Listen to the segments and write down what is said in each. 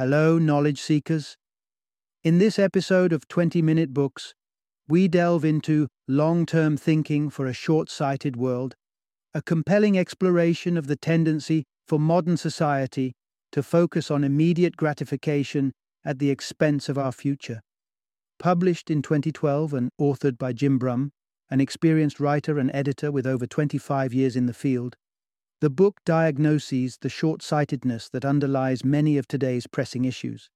Hello, knowledge seekers. In this episode of 20 Minute Books, we delve into long term thinking for a short sighted world, a compelling exploration of the tendency for modern society to focus on immediate gratification at the expense of our future. Published in 2012 and authored by Jim Brumm, an experienced writer and editor with over 25 years in the field, the book diagnoses the short sightedness that underlies many of today's pressing issues.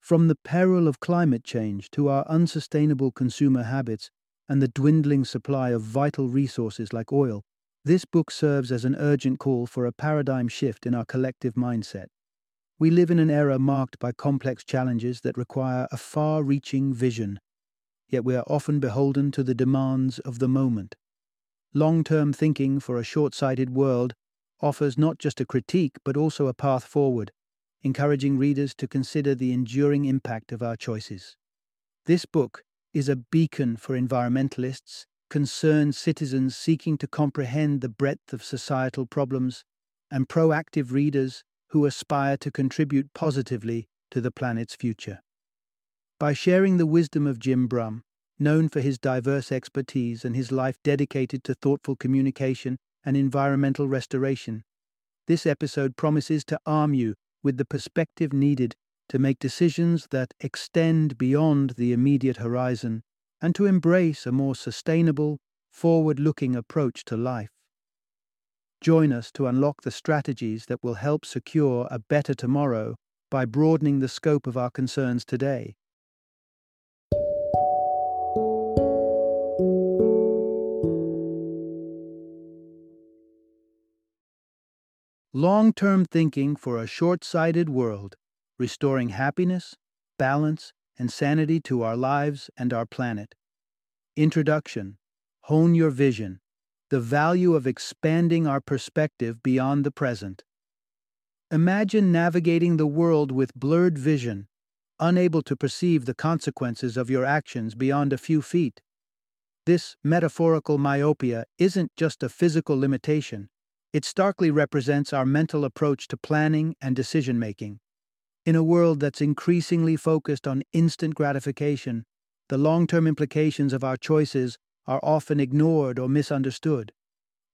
From the peril of climate change to our unsustainable consumer habits and the dwindling supply of vital resources like oil, this book serves as an urgent call for a paradigm shift in our collective mindset. We live in an era marked by complex challenges that require a far reaching vision, yet we are often beholden to the demands of the moment. Long term thinking for a short sighted world offers not just a critique but also a path forward, encouraging readers to consider the enduring impact of our choices. This book is a beacon for environmentalists, concerned citizens seeking to comprehend the breadth of societal problems, and proactive readers who aspire to contribute positively to the planet's future. By sharing the wisdom of Jim Brumm, known for his diverse expertise and his life dedicated to thoughtful communication and environmental restoration, this episode promises to arm you with the perspective needed to make decisions that extend beyond the immediate horizon and to embrace a more sustainable, forward looking approach to life. Join us to unlock the strategies that will help secure a better tomorrow by broadening the scope of our concerns today. Long term thinking for a short sighted world, restoring happiness, balance, and sanity to our lives and our planet. Introduction Hone Your Vision the value of expanding our perspective beyond the present. Imagine navigating the world with blurred vision, unable to perceive the consequences of your actions beyond a few feet. This metaphorical myopia isn't just a physical limitation, it starkly represents our mental approach to planning and decision making. In a world that's increasingly focused on instant gratification, the long term implications of our choices are often ignored or misunderstood.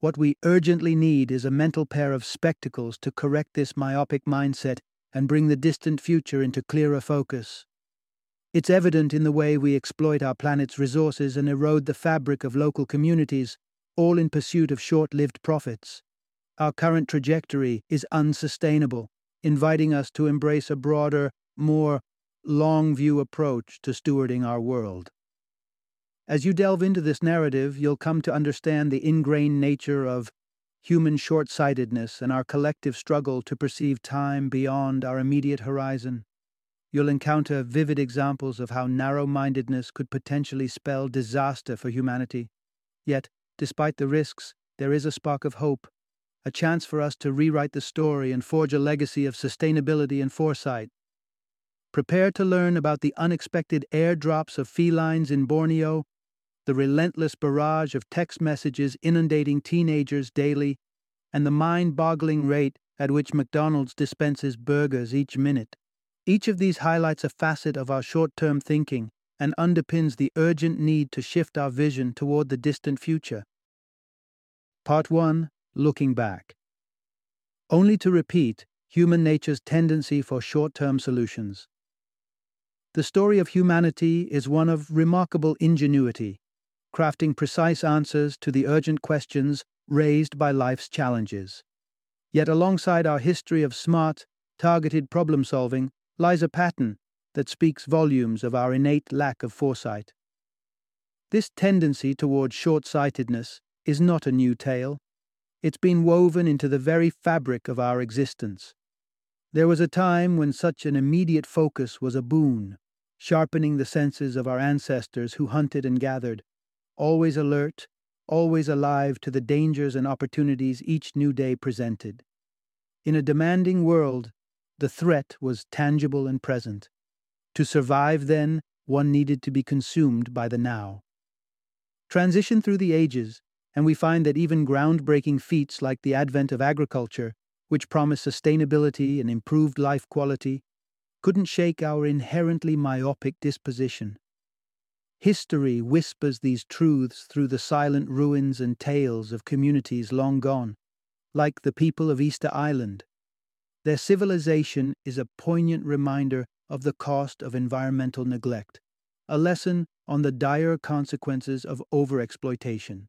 What we urgently need is a mental pair of spectacles to correct this myopic mindset and bring the distant future into clearer focus. It's evident in the way we exploit our planet's resources and erode the fabric of local communities, all in pursuit of short lived profits. Our current trajectory is unsustainable, inviting us to embrace a broader, more long view approach to stewarding our world. As you delve into this narrative, you'll come to understand the ingrained nature of human short sightedness and our collective struggle to perceive time beyond our immediate horizon. You'll encounter vivid examples of how narrow mindedness could potentially spell disaster for humanity. Yet, despite the risks, there is a spark of hope, a chance for us to rewrite the story and forge a legacy of sustainability and foresight. Prepare to learn about the unexpected airdrops of felines in Borneo the relentless barrage of text messages inundating teenagers daily, and the mind boggling rate at which McDonald's dispenses burgers each minute. Each of these highlights a facet of our short term thinking and underpins the urgent need to shift our vision toward the distant future. Part 1 Looking Back. Only to repeat human nature's tendency for short term solutions. The story of humanity is one of remarkable ingenuity crafting precise answers to the urgent questions raised by life's challenges. Yet, alongside our history of smart, targeted problem solving lies a pattern that speaks volumes of our innate lack of foresight. This tendency toward short sightedness is not a new tale. It's been woven into the very fabric of our existence. There was a time when such an immediate focus was a boon, sharpening the senses of our ancestors who hunted and gathered, always alert, always alive to the dangers and opportunities each new day presented. In a demanding world, the threat was tangible and present. To survive, then, one needed to be consumed by the now. Transition through the ages, and we find that even groundbreaking feats like the advent of agriculture, which promise sustainability and improved life quality, couldn't shake our inherently myopic disposition. History whispers these truths through the silent ruins and tales of communities long gone, like the people of Easter Island. Their civilization is a poignant reminder of the cost of environmental neglect, a lesson on the dire consequences of overexploitation.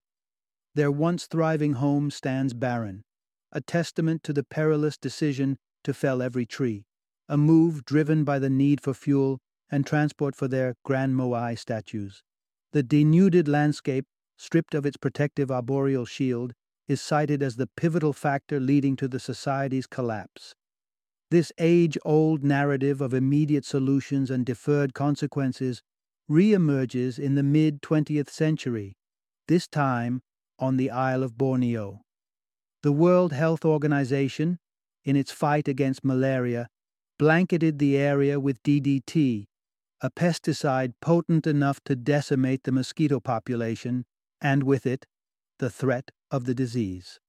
Their once thriving home stands barren, a testament to the perilous decision to fell every tree, a move driven by the need for fuel and transport for their Grand Moai statues. The denuded landscape, stripped of its protective arboreal shield, is cited as the pivotal factor leading to the society's collapse. This age old narrative of immediate solutions and deferred consequences re-emerges in the mid 20th century, this time on the Isle of Borneo. The World Health Organization, in its fight against malaria, blanketed the area with DDT, a pesticide potent enough to decimate the mosquito population, and with it, the threat of the disease.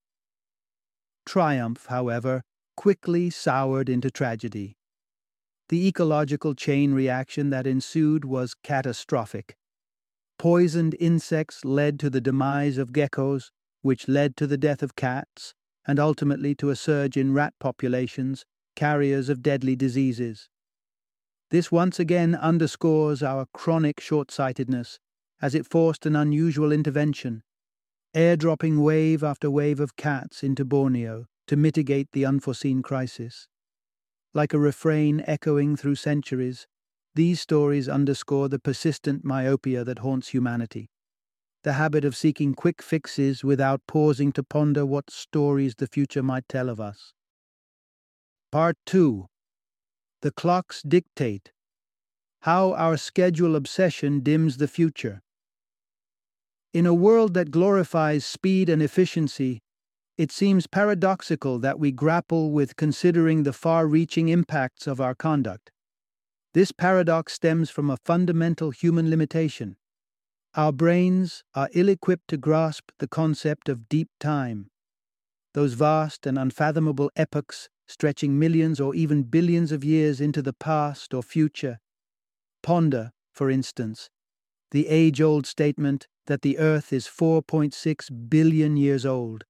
Triumph, however, quickly soured into tragedy. The ecological chain reaction that ensued was catastrophic. Poisoned insects led to the demise of geckos, which led to the death of cats, and ultimately to a surge in rat populations, carriers of deadly diseases. This once again underscores our chronic short sightedness, as it forced an unusual intervention, airdropping wave after wave of cats into Borneo to mitigate the unforeseen crisis. Like a refrain echoing through centuries, these stories underscore the persistent myopia that haunts humanity, the habit of seeking quick fixes without pausing to ponder what stories the future might tell of us. Part 2 the clocks dictate. How our schedule obsession dims the future. In a world that glorifies speed and efficiency, it seems paradoxical that we grapple with considering the far reaching impacts of our conduct. This paradox stems from a fundamental human limitation. Our brains are ill equipped to grasp the concept of deep time. Those vast and unfathomable epochs stretching millions or even billions of years into the past or future. Ponder, for instance, the age old statement that the Earth is 4.6 billion years old.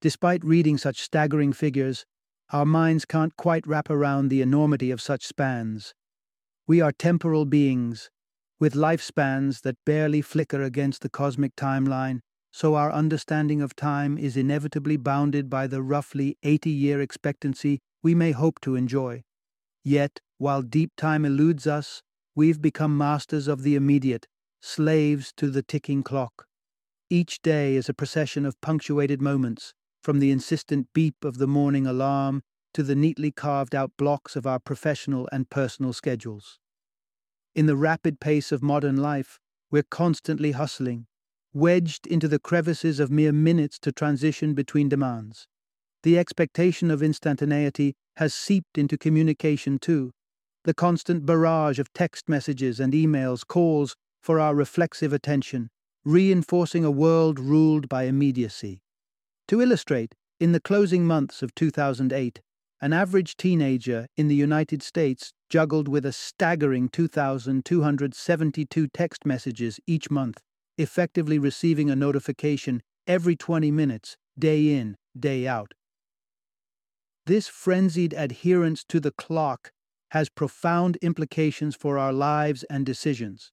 Despite reading such staggering figures, our minds can't quite wrap around the enormity of such spans. We are temporal beings, with lifespans that barely flicker against the cosmic timeline so our understanding of time is inevitably bounded by the roughly 80 year expectancy we may hope to enjoy. Yet, while deep time eludes us, we've become masters of the immediate, slaves to the ticking clock. Each day is a procession of punctuated moments, from the insistent beep of the morning alarm to the neatly carved out blocks of our professional and personal schedules. In the rapid pace of modern life, we're constantly hustling, wedged into the crevices of mere minutes to transition between demands. The expectation of instantaneity has seeped into communication too. The constant barrage of text messages and emails calls for our reflexive attention, reinforcing a world ruled by immediacy. To illustrate, in the closing months of 2008, an average teenager in the United States juggled with a staggering 2,272 text messages each month effectively receiving a notification every 20 minutes, day in, day out. This frenzied adherence to the clock has profound implications for our lives and decisions.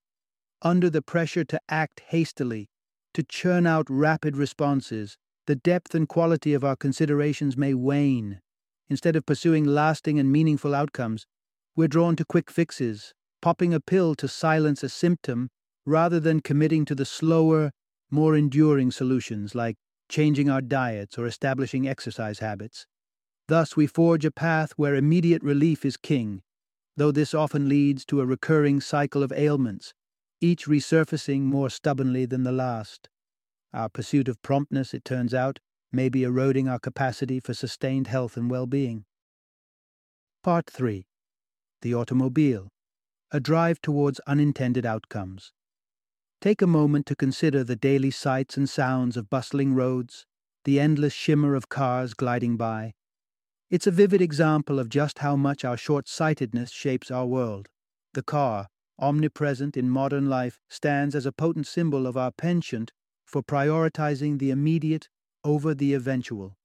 Under the pressure to act hastily, to churn out rapid responses, the depth and quality of our considerations may wane. Instead of pursuing lasting and meaningful outcomes, we're drawn to quick fixes, popping a pill to silence a symptom rather than committing to the slower, more enduring solutions like changing our diets or establishing exercise habits. Thus, we forge a path where immediate relief is king, though this often leads to a recurring cycle of ailments, each resurfacing more stubbornly than the last. Our pursuit of promptness, it turns out, may be eroding our capacity for sustained health and well being. Part 3 The Automobile A Drive Towards Unintended Outcomes. Take a moment to consider the daily sights and sounds of bustling roads, the endless shimmer of cars gliding by. It's a vivid example of just how much our short sightedness shapes our world. The car, omnipresent in modern life, stands as a potent symbol of our penchant for prioritizing the immediate over the eventual.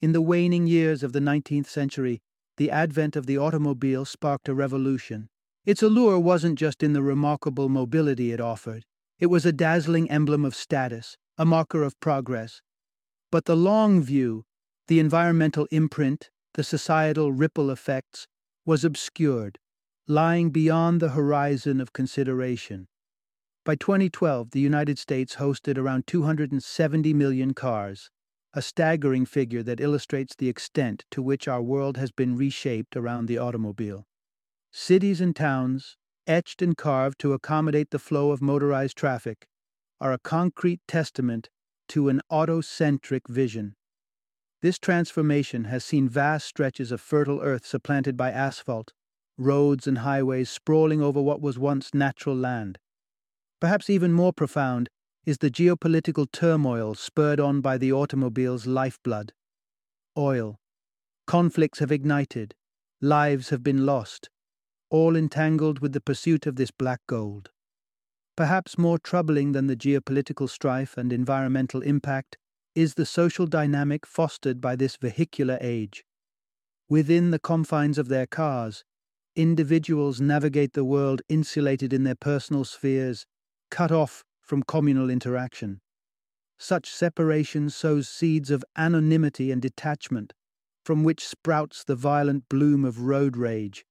In the waning years of the 19th century, the advent of the automobile sparked a revolution. Its allure wasn't just in the remarkable mobility it offered, it was a dazzling emblem of status, a marker of progress. But the long view, the environmental imprint, the societal ripple effects, was obscured, lying beyond the horizon of consideration. By 2012, the United States hosted around 270 million cars, a staggering figure that illustrates the extent to which our world has been reshaped around the automobile. Cities and towns, etched and carved to accommodate the flow of motorized traffic, are a concrete testament to an autocentric vision. This transformation has seen vast stretches of fertile earth supplanted by asphalt, roads and highways sprawling over what was once natural land. Perhaps even more profound is the geopolitical turmoil spurred on by the automobile's lifeblood. Oil. Conflicts have ignited, lives have been lost, all entangled with the pursuit of this black gold. Perhaps more troubling than the geopolitical strife and environmental impact is the social dynamic fostered by this vehicular age. Within the confines of their cars, individuals navigate the world insulated in their personal spheres cut off from communal interaction. Such separation sows seeds of anonymity and detachment, from which sprouts the violent bloom of road rage.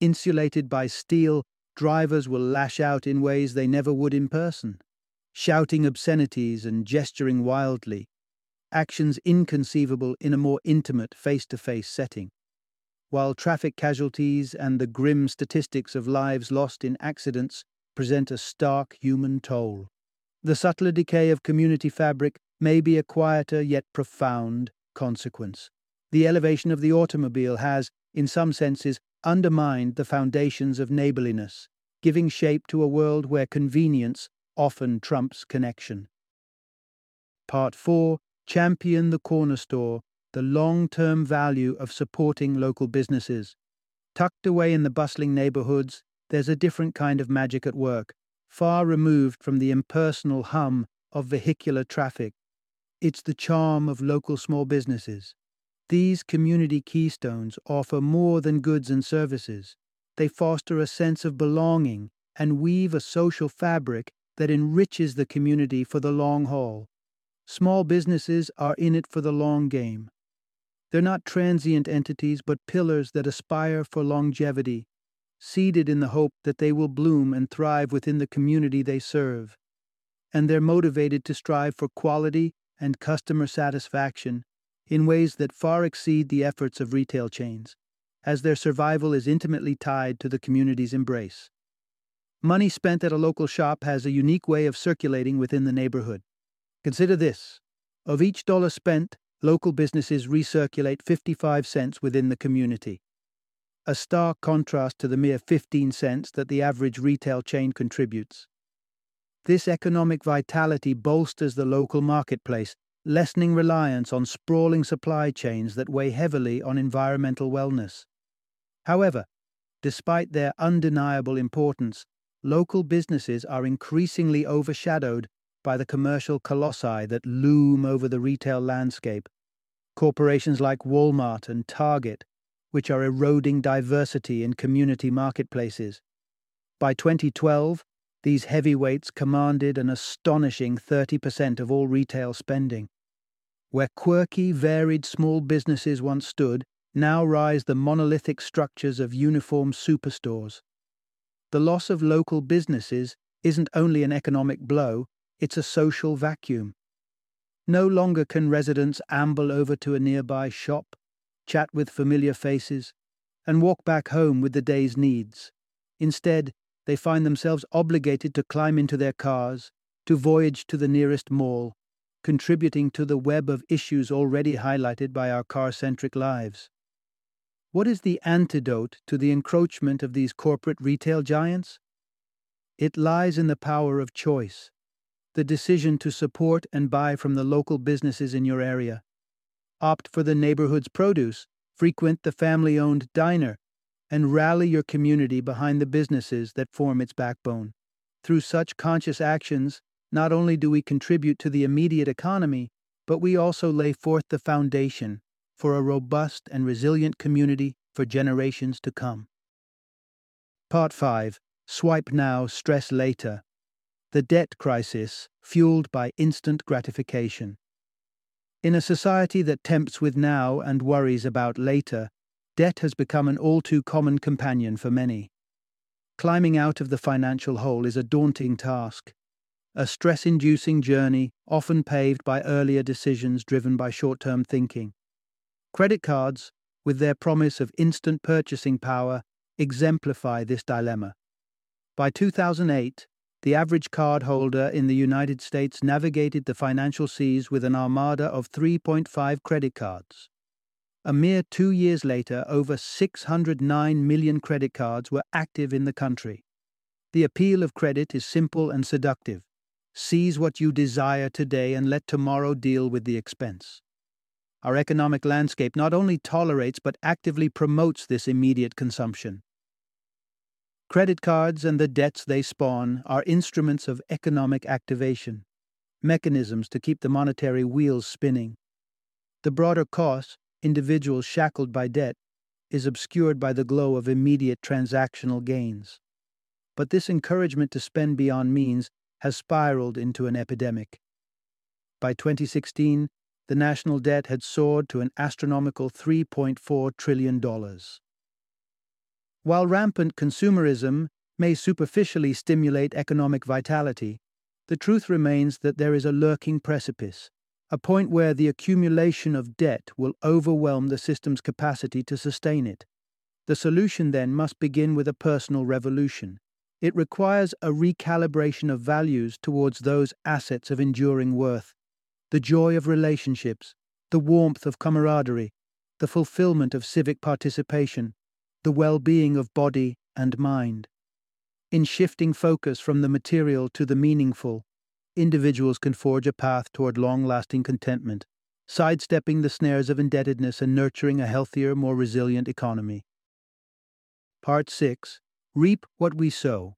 Insulated by steel, drivers will lash out in ways they never would in person, shouting obscenities and gesturing wildly, actions inconceivable in a more intimate face to face setting. While traffic casualties and the grim statistics of lives lost in accidents present a stark human toll. The subtler decay of community fabric may be a quieter yet profound consequence. The elevation of the automobile has, in some senses, undermined the foundations of neighborliness, giving shape to a world where convenience often trumps connection. Part 4 Champion the Corner Store, the long term value of supporting local businesses. Tucked away in the bustling neighborhoods, there's a different kind of magic at work, far removed from the impersonal hum of vehicular traffic. It's the charm of local small businesses. These community keystones offer more than goods and services. They foster a sense of belonging and weave a social fabric that enriches the community for the long haul. Small businesses are in it for the long game. They're not transient entities, but pillars that aspire for longevity, seeded in the hope that they will bloom and thrive within the community they serve. And they're motivated to strive for quality and customer satisfaction in ways that far exceed the efforts of retail chains, as their survival is intimately tied to the community's embrace. Money spent at a local shop has a unique way of circulating within the neighborhood. Consider this of each dollar spent, local businesses recirculate 55 cents within the community a stark contrast to the mere 15 cents that the average retail chain contributes. This economic vitality bolsters the local marketplace, lessening reliance on sprawling supply chains that weigh heavily on environmental wellness. However, despite their undeniable importance, local businesses are increasingly overshadowed by the commercial colossi that loom over the retail landscape. Corporations like Walmart and Target which are eroding diversity in community marketplaces. By 2012, these heavyweights commanded an astonishing 30% of all retail spending. Where quirky, varied small businesses once stood, now rise the monolithic structures of uniform superstores. The loss of local businesses isn't only an economic blow, it's a social vacuum. No longer can residents amble over to a nearby shop, chat with familiar faces, and walk back home with the day's needs. Instead, they find themselves obligated to climb into their cars, to voyage to the nearest mall, contributing to the web of issues already highlighted by our car centric lives. What is the antidote to the encroachment of these corporate retail giants? It lies in the power of choice, the decision to support and buy from the local businesses in your area, opt for the neighborhood's produce, frequent the family owned diner, and rally your community behind the businesses that form its backbone. Through such conscious actions, not only do we contribute to the immediate economy, but we also lay forth the foundation for a robust and resilient community for generations to come. Part 5 Swipe Now, Stress Later The Debt Crisis, Fueled by Instant Gratification. In a society that tempts with now and worries about later, debt has become an all too common companion for many. Climbing out of the financial hole is a daunting task, a stress inducing journey often paved by earlier decisions driven by short term thinking. Credit cards, with their promise of instant purchasing power, exemplify this dilemma. By 2008, the average cardholder in the United States navigated the financial seas with an armada of 3.5 credit cards. A mere two years later, over 609 million credit cards were active in the country. The appeal of credit is simple and seductive Seize what you desire today and let tomorrow deal with the expense. Our economic landscape not only tolerates but actively promotes this immediate consumption. Credit cards and the debts they spawn are instruments of economic activation, mechanisms to keep the monetary wheels spinning. The broader cost, individuals shackled by debt, is obscured by the glow of immediate transactional gains. But this encouragement to spend beyond means has spiraled into an epidemic. By 2016, the national debt had soared to an astronomical $3.4 trillion. While rampant consumerism may superficially stimulate economic vitality, the truth remains that there is a lurking precipice, a point where the accumulation of debt will overwhelm the system's capacity to sustain it. The solution then must begin with a personal revolution, it requires a recalibration of values towards those assets of enduring worth the joy of relationships, the warmth of camaraderie, the fulfillment of civic participation, the well being of body and mind. In shifting focus from the material to the meaningful, individuals can forge a path toward long lasting contentment, sidestepping the snares of indebtedness and nurturing a healthier, more resilient economy. Part 6 Reap what we sow.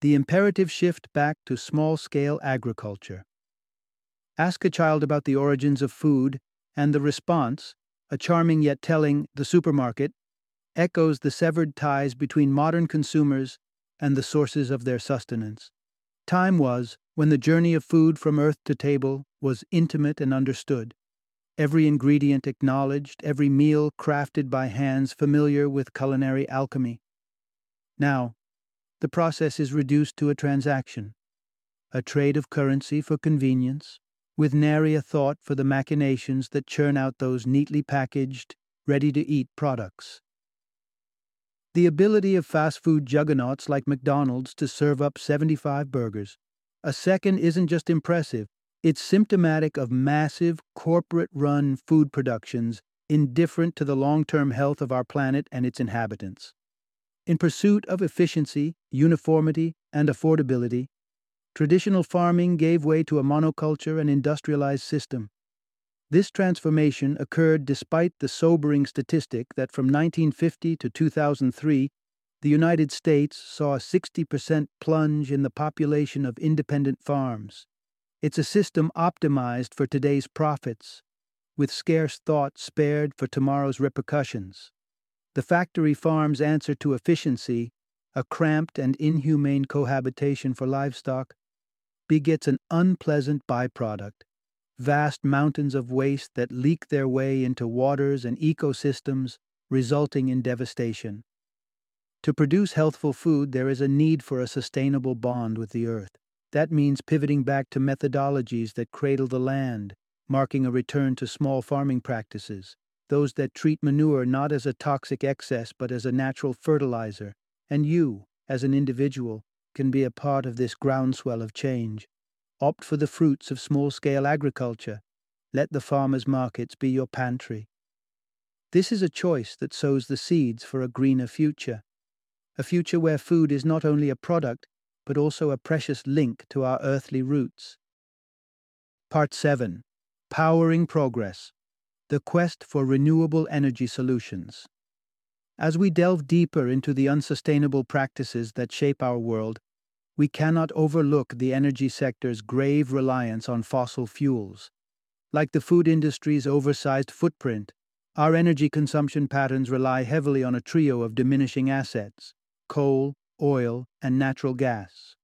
The imperative shift back to small scale agriculture. Ask a child about the origins of food, and the response, a charming yet telling the supermarket, echoes the severed ties between modern consumers and the sources of their sustenance. Time was when the journey of food from earth to table was intimate and understood. Every ingredient acknowledged, every meal crafted by hands familiar with culinary alchemy. Now, the process is reduced to a transaction, a trade of currency for convenience, with nary a thought for the machinations that churn out those neatly packaged, ready to eat products. The ability of fast food juggernauts like McDonald's to serve up 75 burgers, a second isn't just impressive, it's symptomatic of massive, corporate run food productions indifferent to the long term health of our planet and its inhabitants. In pursuit of efficiency, uniformity, and affordability, traditional farming gave way to a monoculture and industrialized system. This transformation occurred despite the sobering statistic that from 1950 to 2003, the United States saw a 60% plunge in the population of independent farms. It's a system optimized for today's profits, with scarce thought spared for tomorrow's repercussions. The factory farm's answer to efficiency, a cramped and inhumane cohabitation for livestock, begets an unpleasant byproduct vast mountains of waste that leak their way into waters and ecosystems, resulting in devastation. To produce healthful food, there is a need for a sustainable bond with the earth. That means pivoting back to methodologies that cradle the land, marking a return to small farming practices, those that treat manure not as a toxic excess but as a natural fertilizer, and you, as an individual, can be a part of this groundswell of change. Opt for the fruits of small scale agriculture. Let the farmers' markets be your pantry. This is a choice that sows the seeds for a greener future. A future where food is not only a product, but also a precious link to our earthly roots. Part 7 Powering Progress the quest for renewable energy solutions. As we delve deeper into the unsustainable practices that shape our world, we cannot overlook the energy sector's grave reliance on fossil fuels. Like the food industry's oversized footprint, our energy consumption patterns rely heavily on a trio of diminishing assets coal, oil, and natural gas.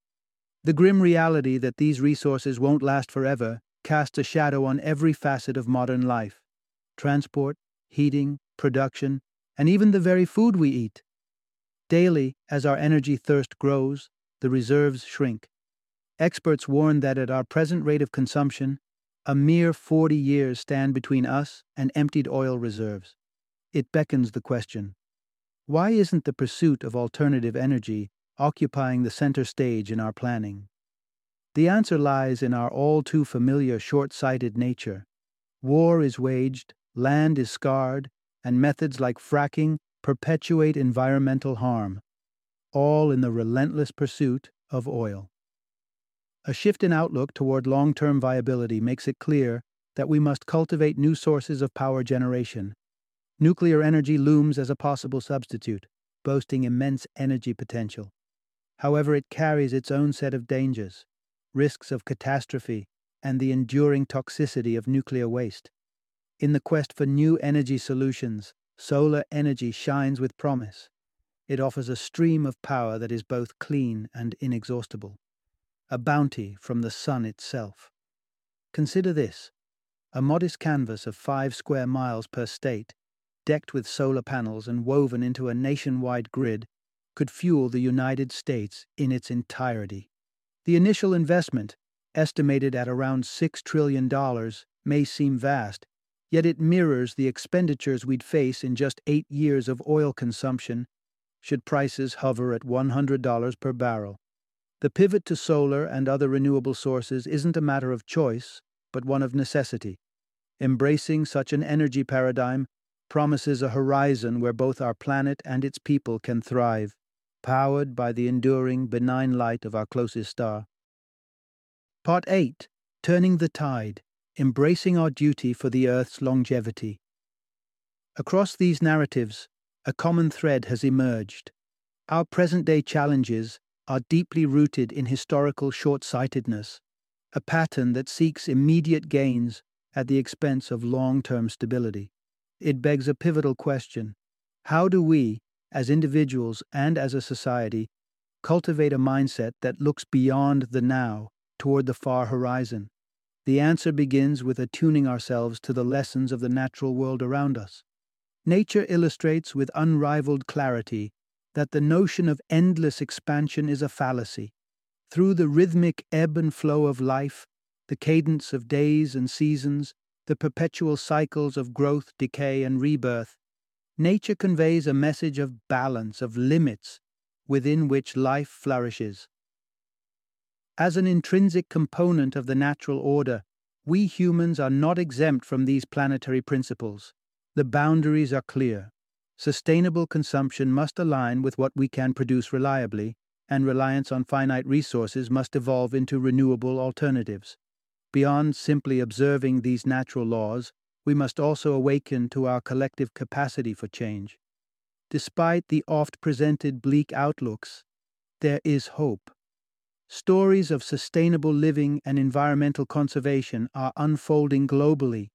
The grim reality that these resources won't last forever casts a shadow on every facet of modern life transport, heating, production, and even the very food we eat. Daily, as our energy thirst grows, the reserves shrink. Experts warn that at our present rate of consumption, a mere 40 years stand between us and emptied oil reserves. It beckons the question why isn't the pursuit of alternative energy occupying the center stage in our planning? The answer lies in our all too familiar short sighted nature. War is waged, land is scarred, and methods like fracking perpetuate environmental harm, all in the relentless pursuit of oil. A shift in outlook toward long term viability makes it clear that we must cultivate new sources of power generation. Nuclear energy looms as a possible substitute, boasting immense energy potential. However, it carries its own set of dangers risks of catastrophe, and the enduring toxicity of nuclear waste. In the quest for new energy solutions, solar energy shines with promise. It offers a stream of power that is both clean and inexhaustible, a bounty from the sun itself. Consider this a modest canvas of five square miles per state, decked with solar panels and woven into a nationwide grid, could fuel the United States in its entirety. The initial investment, estimated at around $6 trillion, may seem vast, yet it mirrors the expenditures we'd face in just eight years of oil consumption should prices hover at $100 per barrel. The pivot to solar and other renewable sources isn't a matter of choice, but one of necessity. Embracing such an energy paradigm promises a horizon where both our planet and its people can thrive powered by the enduring, benign light of our closest star. Part 8 Turning the Tide Embracing Our Duty for the Earth's Longevity. Across these narratives, a common thread has emerged. Our present day challenges are deeply rooted in historical short sightedness, a pattern that seeks immediate gains at the expense of long term stability. It begs a pivotal question How do we, as individuals and as a society, cultivate a mindset that looks beyond the now toward the far horizon? The answer begins with attuning ourselves to the lessons of the natural world around us. Nature illustrates with unrivaled clarity that the notion of endless expansion is a fallacy. Through the rhythmic ebb and flow of life, the cadence of days and seasons, the perpetual cycles of growth, decay, and rebirth, Nature conveys a message of balance, of limits within which life flourishes. As an intrinsic component of the natural order, we humans are not exempt from these planetary principles. The boundaries are clear. Sustainable consumption must align with what we can produce reliably, and reliance on finite resources must evolve into renewable alternatives. Beyond simply observing these natural laws, we must also awaken to our collective capacity for change. Despite the oft presented bleak outlooks, there is hope. Stories of sustainable living and environmental conservation are unfolding globally,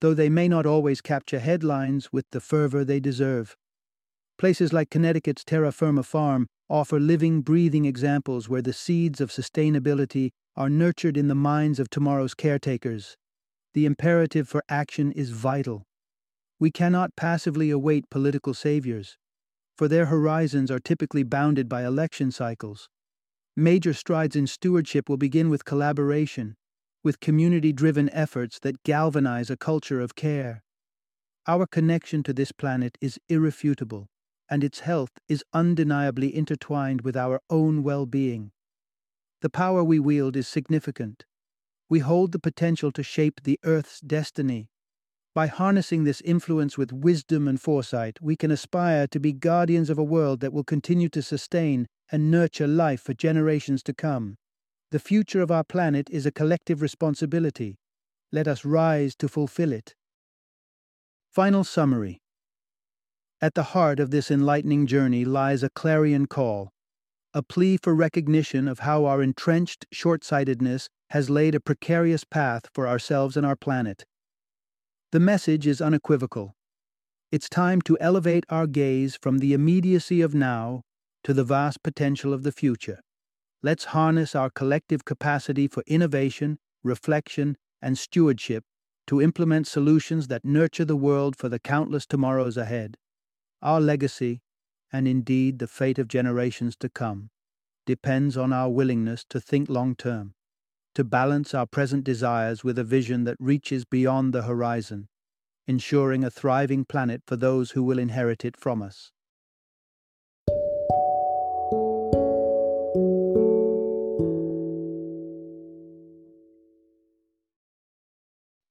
though they may not always capture headlines with the fervor they deserve. Places like Connecticut's Terra Firma Farm offer living, breathing examples where the seeds of sustainability are nurtured in the minds of tomorrow's caretakers the imperative for action is vital. We cannot passively await political saviors, for their horizons are typically bounded by election cycles. Major strides in stewardship will begin with collaboration, with community driven efforts that galvanize a culture of care. Our connection to this planet is irrefutable, and its health is undeniably intertwined with our own well being. The power we wield is significant, we hold the potential to shape the Earth's destiny. By harnessing this influence with wisdom and foresight, we can aspire to be guardians of a world that will continue to sustain and nurture life for generations to come. The future of our planet is a collective responsibility. Let us rise to fulfill it. Final summary At the heart of this enlightening journey lies a clarion call, a plea for recognition of how our entrenched short sightedness has laid a precarious path for ourselves and our planet. The message is unequivocal. It's time to elevate our gaze from the immediacy of now to the vast potential of the future. Let's harness our collective capacity for innovation, reflection, and stewardship to implement solutions that nurture the world for the countless tomorrows ahead. Our legacy, and indeed the fate of generations to come, depends on our willingness to think long term, to balance our present desires with a vision that reaches beyond the horizon, ensuring a thriving planet for those who will inherit it from us.